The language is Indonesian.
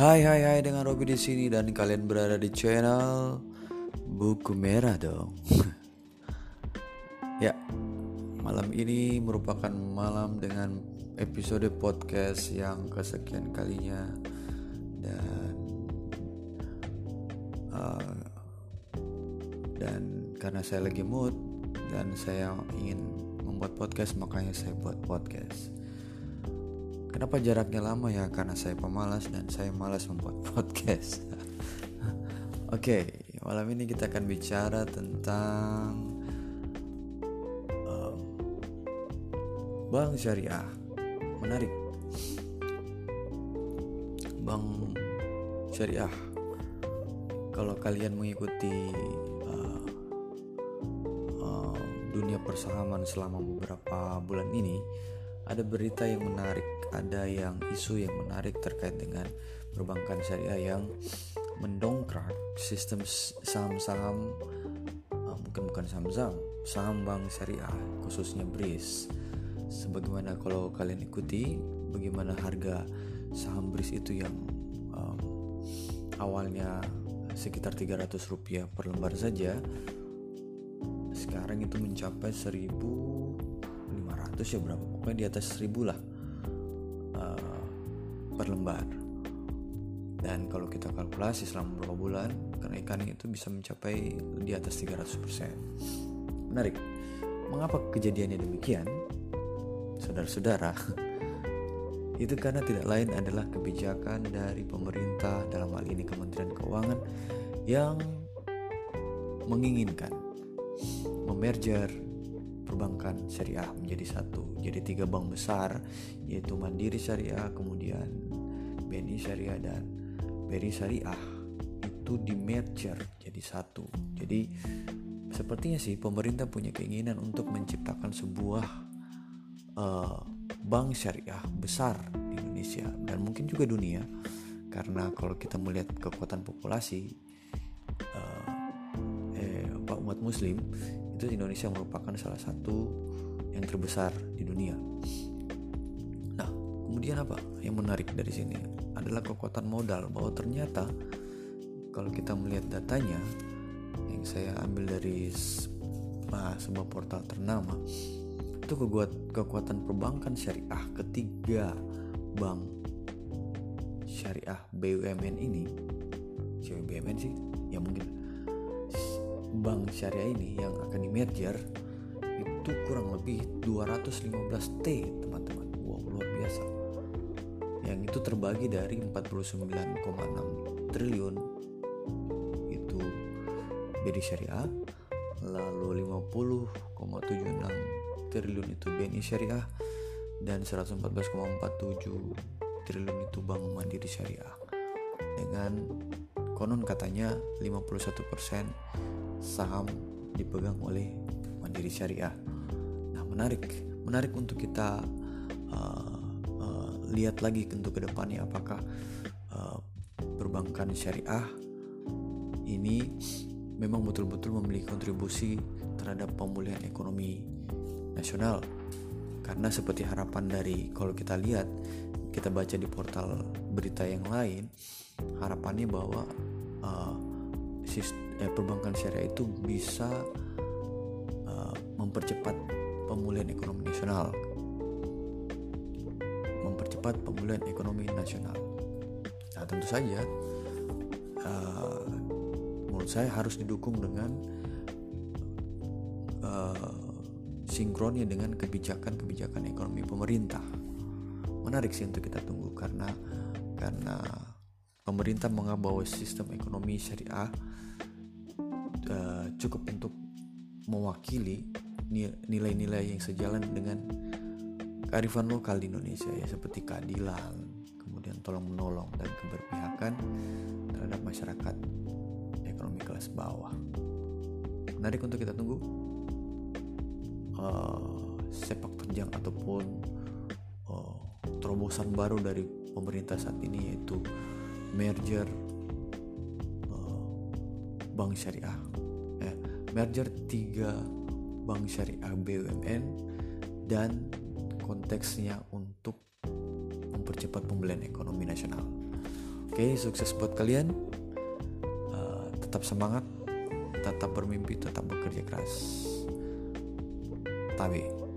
Hai hai hai dengan Robi di sini dan kalian berada di channel Buku Merah dong. ya, malam ini merupakan malam dengan episode podcast yang kesekian kalinya dan uh, dan karena saya lagi mood dan saya ingin membuat podcast makanya saya buat podcast. Kenapa jaraknya lama ya? Karena saya pemalas dan saya malas membuat podcast. Oke, okay, malam ini kita akan bicara tentang um, bank syariah. Menarik. Bank syariah. Kalau kalian mengikuti uh, dunia persahaman selama beberapa bulan ini, ada berita yang menarik, ada yang isu yang menarik terkait dengan perbankan syariah yang mendongkrak sistem saham-saham uh, mungkin bukan saham-saham, saham bank syariah khususnya BRIS. Sebagaimana kalau kalian ikuti bagaimana harga saham BRIS itu yang um, awalnya sekitar 300 rupiah per lembar saja sekarang itu mencapai 1000 500 ya berapa? Pokoknya di atas 1000 lah uh, per lembar. Dan kalau kita kalkulasi selama beberapa bulan kenaikan itu bisa mencapai di atas 300% menarik. Mengapa kejadiannya demikian? Saudara-saudara itu karena tidak lain adalah kebijakan dari pemerintah dalam hal ini Kementerian Keuangan yang menginginkan memerger perbankan syariah menjadi satu. Jadi tiga bank besar yaitu Mandiri Syariah, kemudian BNI Syariah dan BRI Syariah itu di merger jadi satu. Jadi sepertinya sih pemerintah punya keinginan untuk menciptakan sebuah uh, bank syariah besar di Indonesia dan mungkin juga dunia karena kalau kita melihat kekuatan populasi uh, eh, umat Muslim itu Indonesia merupakan salah satu yang terbesar di dunia. Nah, kemudian apa yang menarik dari sini? Adalah kekuatan modal bahwa ternyata kalau kita melihat datanya yang saya ambil dari sebuah portal ternama itu kekuatan perbankan syariah ketiga bank syariah BUMN ini. BUMN sih? Ya mungkin bank syariah ini yang akan di merger itu kurang lebih 215 T teman-teman. Wow luar biasa. Yang itu terbagi dari 49,6 triliun. Itu BRI Syariah lalu 50,76 triliun itu BNI Syariah dan 114,47 triliun itu Bank Mandiri Syariah. Dengan konon katanya 51% saham dipegang oleh Mandiri Syariah. Nah, menarik, menarik untuk kita uh, uh, lihat lagi untuk ke depannya apakah uh, perbankan syariah ini memang betul-betul memiliki kontribusi terhadap pemulihan ekonomi nasional. Karena seperti harapan dari kalau kita lihat kita baca di portal berita yang lain, harapannya bahwa uh, sistem eh, perbankan syariah itu bisa uh, mempercepat pemulihan ekonomi nasional. Mempercepat pemulihan ekonomi nasional. Nah tentu saja uh, menurut saya harus didukung dengan uh, sinkronnya dengan kebijakan-kebijakan ekonomi pemerintah. Menarik sih untuk kita tunggu karena karena pemerintah menganggap bahwa sistem ekonomi syariah uh, cukup untuk mewakili nilai-nilai yang sejalan dengan kearifan lokal di Indonesia ya seperti keadilan, kemudian tolong menolong dan keberpihakan terhadap masyarakat ekonomi kelas bawah. Menarik untuk kita tunggu uh, sepak terjang ataupun uh, terobosan baru dari pemerintah saat ini yaitu merger bank syariah eh, merger tiga bank syariah BUMN dan konteksnya untuk mempercepat pemulihan ekonomi nasional. Oke, sukses buat kalian. Uh, tetap semangat, tetap bermimpi, tetap bekerja keras. Tabi.